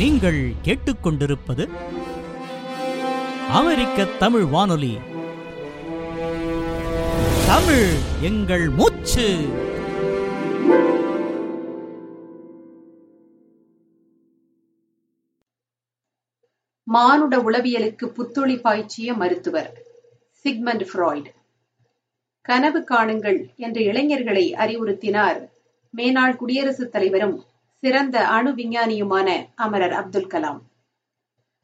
நீங்கள் கேட்டுக்கொண்டிருப்பது அமெரிக்க தமிழ் வானொலி. தமிழ் எங்கள் மூச்சு. மானுட உளவியலுக்கு புத்துளி பாய்ச்சிய மருத்துவர் சிக்மண்ட் ஃப்ராய்டு. கனவு காணுங்கள் என்ற இளைஞர்களை அறிவுறுத்தினார் மேனாள் குடியரசுத் தலைவரும் சிறந்த அணு விஞ்ஞானியுமான அமரர் அப்துல் கலாம்.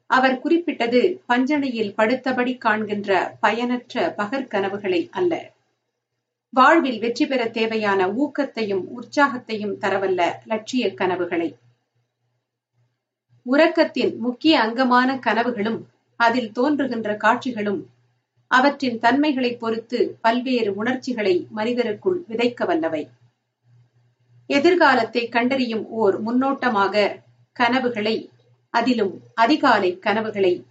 அவர் குறிப்பிட்டது பஞ்சனையில் படுத்தபடி காண்கின்ற பயனற்ற பகற்கனவுகளை அல்ல. வாழ்வில் வெற்றி பெற தேவையான ஊக்கத்தையும் உற்சாகத்தையும் தரவல்ல லட்சிய கனவுகளை. உறக்கத்தின் முக்கிய அங்கமான கனவுகளும் அதில் தோன்றுகின்ற காட்சிகளும் அவற்றின் தன்மைகளை பொறுத்து பல்வேறு உணர்ச்சிகளை மனிதருக்குள் விதைக்க வல்லவை. எதிர்காலத்தை கண்டறியும் ஓர் முன்னோட்டமாக கனவுகளை அதிலும் அதிகாலை கனவுகளை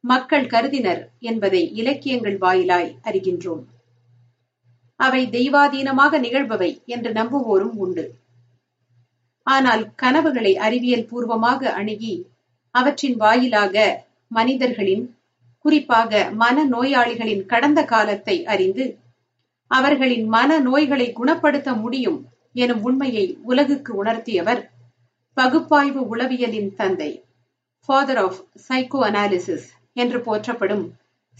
மக்கள் கருதினர் என்பதை இலக்கியங்கள் வாயிலாய் அறிகின்றோம். அவை தெய்வாதீனமாக நிகழ்பவை என்று நம்புவோரும் உண்டு. ஆனால் கனவுகளை அறிவியல் பூர்வமாக அணுகி அவற்றின் வாயிலாக மனிதர்களின் குறிப்பாக மன நோயாளிகளின் கடந்த காலத்தை அறிந்து அவர்களின் மன நோய்களை குணப்படுத்த முடியும் எனும் உண்மையை உலகுக்கு உணர்த்தியவர் பகுப்பாய்வு உளவியலின் தந்தை ஃபாதர் ஆஃப் சைக்கோ அனாலிசிஸ் என்று போற்றப்படும்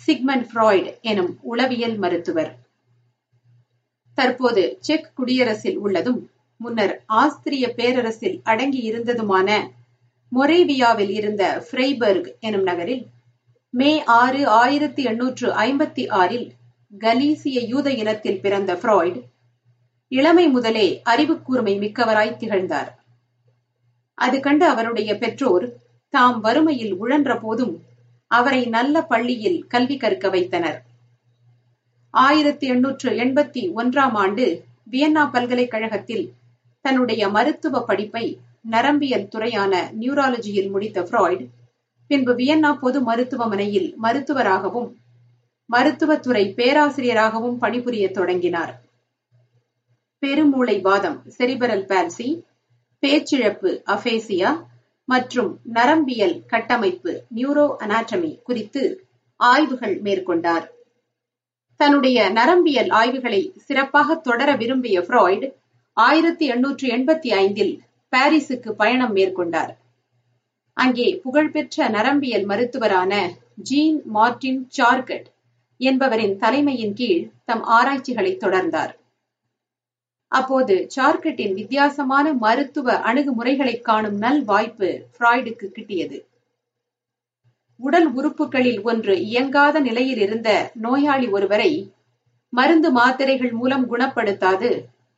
சிக்மண்ட் ஃப்ராய்டு எனும் உளவியல் மருத்துவர். தற்போது செக் குடியரசில் உள்ளதும் முன்னர் ஆஸ்திரிய பேரரசில் அடங்கி இருந்ததுமான மொரேவியாவில் இருந்த ஃப்ரைபர்க் எனும் நகரில் மே ஆறு ஆயிரத்தி எண்ணூற்று ஐம்பத்தி ஆறில் கலீசிய யூத இனத்தில் பிறந்த ஃப்ராய்டு இளமை முதலே அறிவு கூர்மை மிக்கவராய் திகழ்ந்தார். அது கண்டு அவருடைய பெற்றோர் தாம் வறுமையில் உழன்ற போதும் அவரை நல்ல பள்ளியில் கல்வி கற்க வைத்தனர். ஆயிரத்தி எண்ணூற்று எண்பத்தி ஒன்றாம் ஆண்டு வியன்னா பல்கலைக்கழகத்தில் தன்னுடைய மருத்துவ படிப்பை நரம்பியல் துறையான நியூராலஜியில் முடித்த ஃப்ராய்டு பின்பு வியன்னா பொது மருத்துவமனையில் மருத்துவராகவும் மருத்துவத்துறை பேராசிரியராகவும் பணிபுரிய தொடங்கினார். பெருமூளை வாதம் செரிபரல் பால்சி பேச்சிழப்பு அபேசியா மற்றும் நரம்பியல் கட்டமைப்பு நியூரோ அனாட்டமி குறித்து ஆய்வுகள் மேற்கொண்டார். தன்னுடைய நரம்பியல் ஆய்வுகளை சிறப்பாக தொடர விரும்பிய ஃப்ராய்டு ஆயிரத்தி எண்ணூற்று எண்பத்தி ஐந்தில் பாரிஸுக்கு பயணம் மேற்கொண்டார். அங்கே புகழ்பெற்ற நரம்பியல் மருத்துவரான ஜீன் மார்டின் சார்கட் என்பவரின் தலைமையின் கீழ் தம் ஆராய்ச்சிகளை தொடர்ந்தார். அப்போது சார்கட்டின் வித்தியாசமான மருத்துவ அணுகுமுறைகளை காணும் நல் வாய்ப்பு ஃப்ராய்டுக்கு கிட்டியது. உடல் உறுப்புகளில் ஒன்று இயங்காத நிலையில் இருந்த நோயாளி ஒருவரை மருந்து மாத்திரைகள் மூலம் குணப்படுத்தாது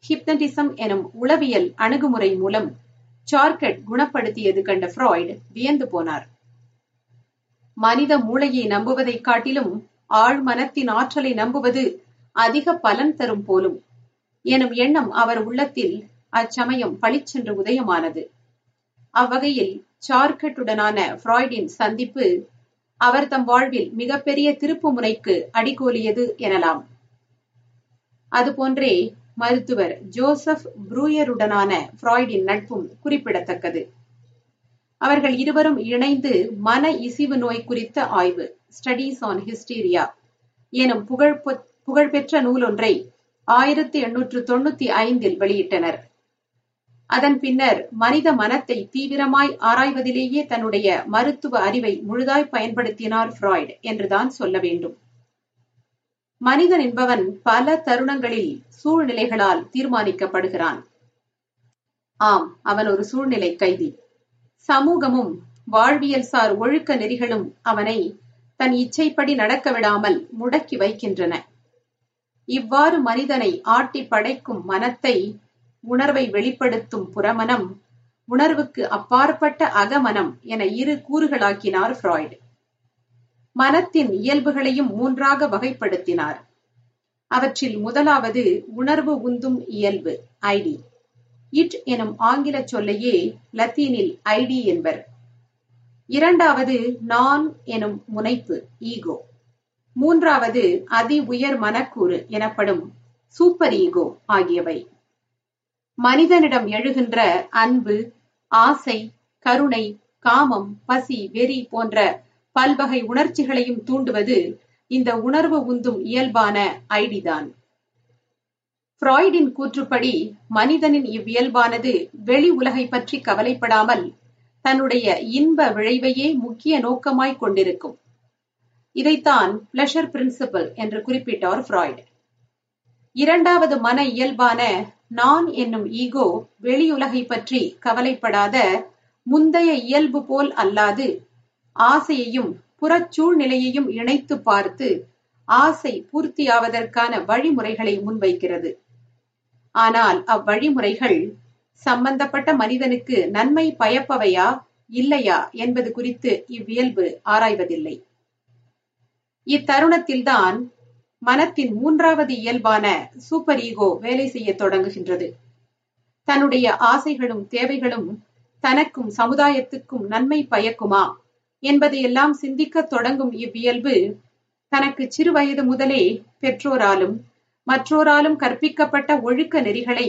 ஹிப்னடிசம் எனும் உளவியல் அணுகுமுறை மூலம் சார்கட் குணப்படுத்தியது கண்ட ஃப்ராய்டு வியந்து போனார். மனித மூளையை நம்புவதைக் காட்டிலும் ஆழ்மனத்தின் ஆற்றலை நம்புவது அதிக பலன் தரும் போலும் எனும் எண்ணம் அவர் உள்ளத்தில் அச்சமயம் பளிச்சென்று உதயமானது. அவ்வகையில் சார்கட்டுடனான ஃப்ராய்டின் சந்திப்பு அவர் தம் வாழ்வில் மிகப்பெரிய திருப்பு முனைக்கு அடிகோலியது எனலாம். அதுபோன்றே மருத்துவர் ஜோசப் ப்ரூயருடனான ஃப்ராய்டின் நட்பும் குறிப்பிடத்தக்கது. அவர்கள் இருவரும் இணைந்து மன இசிவு நோய் குறித்த ஆய்வு ஸ்டடீஸ் ஆன் ஹிஸ்டீரியா எனும் புகழ் புகழ்பெற்ற நூலொன்றை ஆயிரத்தி எண்ணூற்று தொண்ணூத்தி ஐந்தில் வெளியிட்டனர். அதன் பின்னர் மனித மனத்தை தீவிரமாய் ஆராய்வதிலேயே தன்னுடைய மருத்துவ அறிவை முழுதாய் பயன்படுத்தினார் ஃப்ராய்ட் என்றுதான் சொல்ல வேண்டும். மனிதன் என்பவன் பல தருணங்களில் சூழ்நிலைகளால் தீர்மானிக்கப்படுகிறான். ஆம் அவன் ஒரு சூழ்நிலை கைதி. சமூகமும் வாழ்வியல் சார் ஒழுக்க நெறிகளும் அவனை தன் இச்சைப்படி நடக்க விடாமல் முடக்கி வைக்கின்றன. இவ்வாறு மனிதனை ஆட்டி படைக்கும் மனத்தை உணர்வை வெளிப்படுத்தும் புறமனம் உணர்வுக்கு அப்பாற்பட்ட அகமனம் என இரு கூறுகளாக்கினார் ஃப்ராய்டு. மனத்தின் இயல்புகளையும் மூன்றாக வகைப்படுத்தினார். அவற்றில் முதலாவது உணர்வு உந்தும் இயல்பு ஐடி. இட் எனும் ஆங்கில சொல்லையே லத்தீனில் ஐடி என்பர். இரண்டாவது நான் எனும் முனைப்பு ஈகோ. மூன்றாவது அதி உயர் மனக்கூறு எனப்படும் சூப்பர் ஈகோ ஆகியவை. மனிதனிடம் எழுகின்ற அன்பு ஆசை கருணை காமம் பசி வெறி போன்ற பல்வகை உணர்ச்சிகளையும் தூண்டுவது இந்த உணர்வு உந்தும் இயல்பான ஐடிதான். ஃப்ராய்டின் கூற்றுப்படி மனிதனின் இவ்வியல்பானது வெளி உலகை பற்றி கவலைப்படாமல் தன்னுடைய இன்ப விளைவையே முக்கிய நோக்கமாய் கொண்டிருக்கும். இதைத்தான் பிளஷர் பிரின்சிபல் என்று குறிப்பிட்டார் ஃப்ராய்ட். இரண்டாவது மன இயல்பான நான் என்னும் ஈகோ வெளியுலகை பற்றி கவலைப்படாத முந்தைய இயல்பு போல் அல்லாது ஆசையையும் புறச்சூழ்நிலையையும் இணைத்து பார்த்து ஆசை பூர்த்தியாவதற்கான வழிமுறைகளை முன்வைக்கிறது. ஆனால் அவ்வழிமுறைகள் சம்பந்தப்பட்ட மனிதனுக்கு நன்மை பயப்பவையா இல்லையா என்பது குறித்து இவ்வியல்பு ஆராய்வதில்லை. இத்தருணத்தில்தான் மனத்தின் மூன்றாவது இயல்பான சூப்பர் ஈகோ வேலை செய்ய தொடங்குகின்றது. தன்னுடைய ஆசைகளும் தேவைகளும் தனக்கும் சமுதாயத்துக்கும் நன்மை பயக்குமா என்பதையெல்லாம் சிந்திக்கத் தொடங்கும் இவ்வியல்பு தனக்கு சிறு வயது முதலே பெற்றோராலும் மற்றோராலும் கற்பிக்கப்பட்ட ஒழுக்க நெறிகளை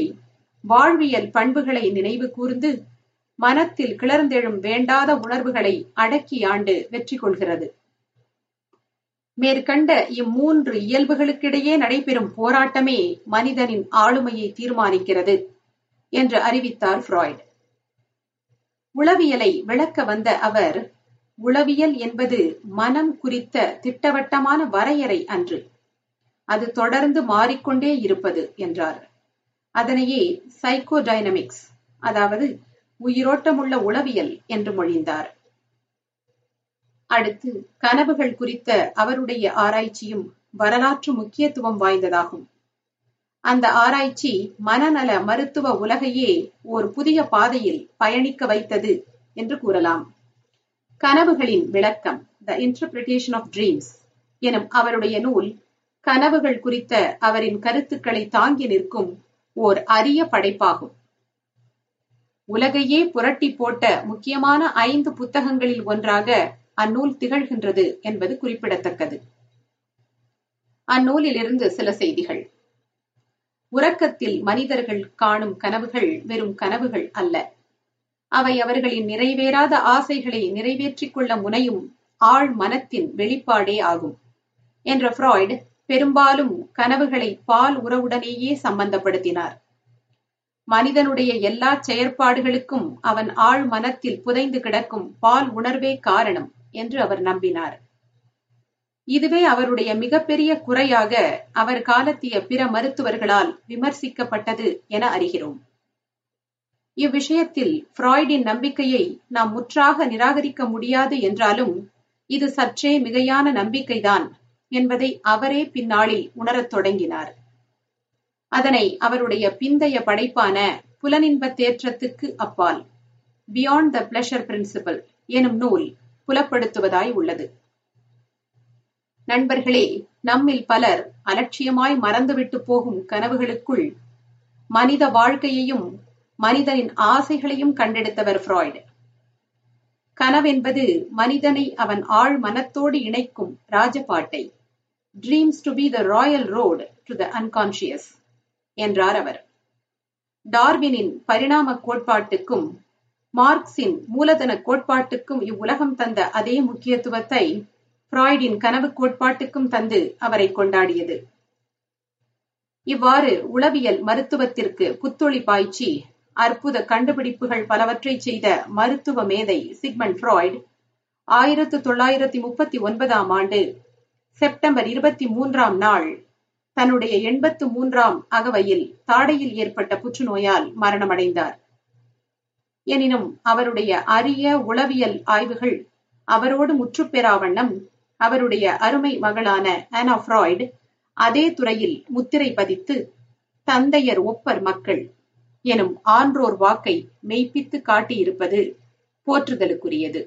வாழ்வியல் பண்புகளை நினைவு கூர்ந்து மனத்தில் கிளர்ந்தெழும் வேண்டாத உணர்வுகளை அடக்கி ஆண்டு வெற்றி கொள்கிறது. மேற்கண்ட இம்மூன்று இயல்புகளுக்கிடையே நடைபெறும் போராட்டமே மனிதனின் ஆளுமையை தீர்மானிக்கிறது என்று அறிவித்தார் ஃப்ராய்ட். உளவியலை விளக்க வந்த அவர் உளவியல் என்பது மனம் குறித்த திட்டவட்டமான வரையறை அன்று. அது தொடர்ந்து மாறிக்கொண்டே இருப்பது என்றார். அதனையே சைக்கோடைனமிக்ஸ் அதாவது உயிரோட்டமுள்ள உளவியல் என்று மொழிந்தார். அடுத்து கனவுகள் குறித்த அவருடைய ஆராய்ச்சியும் வரலாற்று முக்கியத்துவம் வாய்ந்ததாகும். அந்த ஆராய்ச்சி மனநல மருத்துவ உலகையே ஒரு புதிய பாதையில் பயணிக்க வைத்தது என்று கூறலாம். கனவுகளின் விளக்கம் த இன்டர்பிரிட்டேஷன் ஆஃப் ட்ரீம்ஸ் எனும் அவருடைய நூல் கனவுகள் குறித்த அவரின் கருத்துக்களை தாங்கி நிற்கும் ஓர் அரிய படைப்பாகும். உலகையே புரட்டி போட்ட முக்கியமான ஐந்து புத்தகங்களில் ஒன்றாக அந்நூல் திகழ்கின்றது என்பது குறிப்பிடத்தக்கது. அந்நூலிலிருந்து சில செய்திகள். உறக்கத்தில் மனிதர்கள் காணும் கனவுகள் வெறும் கனவுகள் அல்ல. அவை அவர்களின் நிறைவேறாத ஆசைகளை நிறைவேற்றிக் கொள்ள முனையும் ஆழ் மனத்தின் வெளிப்பாடே ஆகும் என்ற ஃப்ராய்டு பெரும்பாலும் கனவுகளை பால் உறவுடனேயே சம்பந்தப்படுத்தினார். மனிதனுடைய எல்லா செயற்பாடுகளுக்கும் அவன் ஆழ் மனத்தில் புதைந்து கிடக்கும் பால் உணர்வே காரணம். என்று அவர் நம்பினார். இதுவே அவருடைய மிகப்பெரிய குறையாக அவர் காலத்திய பிற மருத்துவர்களால் விமர்சிக்கப்பட்டது என அறிகிறோம். இவ்விஷயத்தில் ஃப்ராய்டின் நம்பிக்கையை நாம் முற்றாக நிராகரிக்க முடியாது என்றாலும் இது சற்றே மிகையான நம்பிக்கைதான் என்பதை அவரே பின்னாளில் உணரத் தொடங்கினார். அதனை அவருடைய பிந்தைய படைப்பான புலனின்ப தேற்றத்துக்கு அப்பால் பியாண்ட் த பிளஷர் பிரின்சிபல் எனும் நூல் புலப்படுத்துவதாய் உள்ளது. நண்பர்களே நம்மில் பலர் அலட்சியமாய் மறந்துவிட்டு போகும் கனவுகளுக்குள் மனித வாழ்க்கையையும் மனிதனின் ஆசைகளையும் கண்டெடுத்தவர் ஃப்ராய்டு. கனவென்பது மனிதனை அவன் ஆழ் மனத்தோடு இணைக்கும் ராஜபாட்டை dreams to be the royal road to the unconscious என்றார் அவர். டார்வினின் பரிணாம கோட்பாட்டுக்கும் மார்க்சின் மூலதன கோட்பாட்டுக்கும் இவ்வுலகம் தந்த அதே முக்கியத்துவத்தை ஃப்ராய்டின் கனவு கோட்பாட்டுக்கும் தந்து அவரை கொண்டாடியது. இவ்வாறு உளவியல் மருத்துவத்திற்கு புத்தொளி பாய்ச்சி அற்புத கண்டுபிடிப்புகள் பலவற்றை செய்த மருத்துவ மேதை சிக்மண்ட் ஃப்ராய்டு ஆயிரத்து தொள்ளாயிரத்தி முப்பத்தி ஒன்பதாம் ஆண்டு செப்டம்பர் இருபத்தி மூன்றாம் நாள் தன்னுடைய எண்பத்து மூன்றாம் அகவையில் தாடையில் ஏற்பட்ட புற்றுநோயால் மரணமடைந்தார். எனினும் அவருடைய அரிய உளவியல் ஆய்வுகள் அவரோடு முற்றுப்பெறாவண்ணம் அவருடைய அருமை மகளான ஆனா ஃப்ராய்டு அதே துறையில் முத்திரை பதித்து தந்தையர் ஒப்பர் மக்கள் எனும் ஆன்றோர் வாக்கை மெய்ப்பித்து காட்டியிருப்பது போற்றுதலுக்குரியது.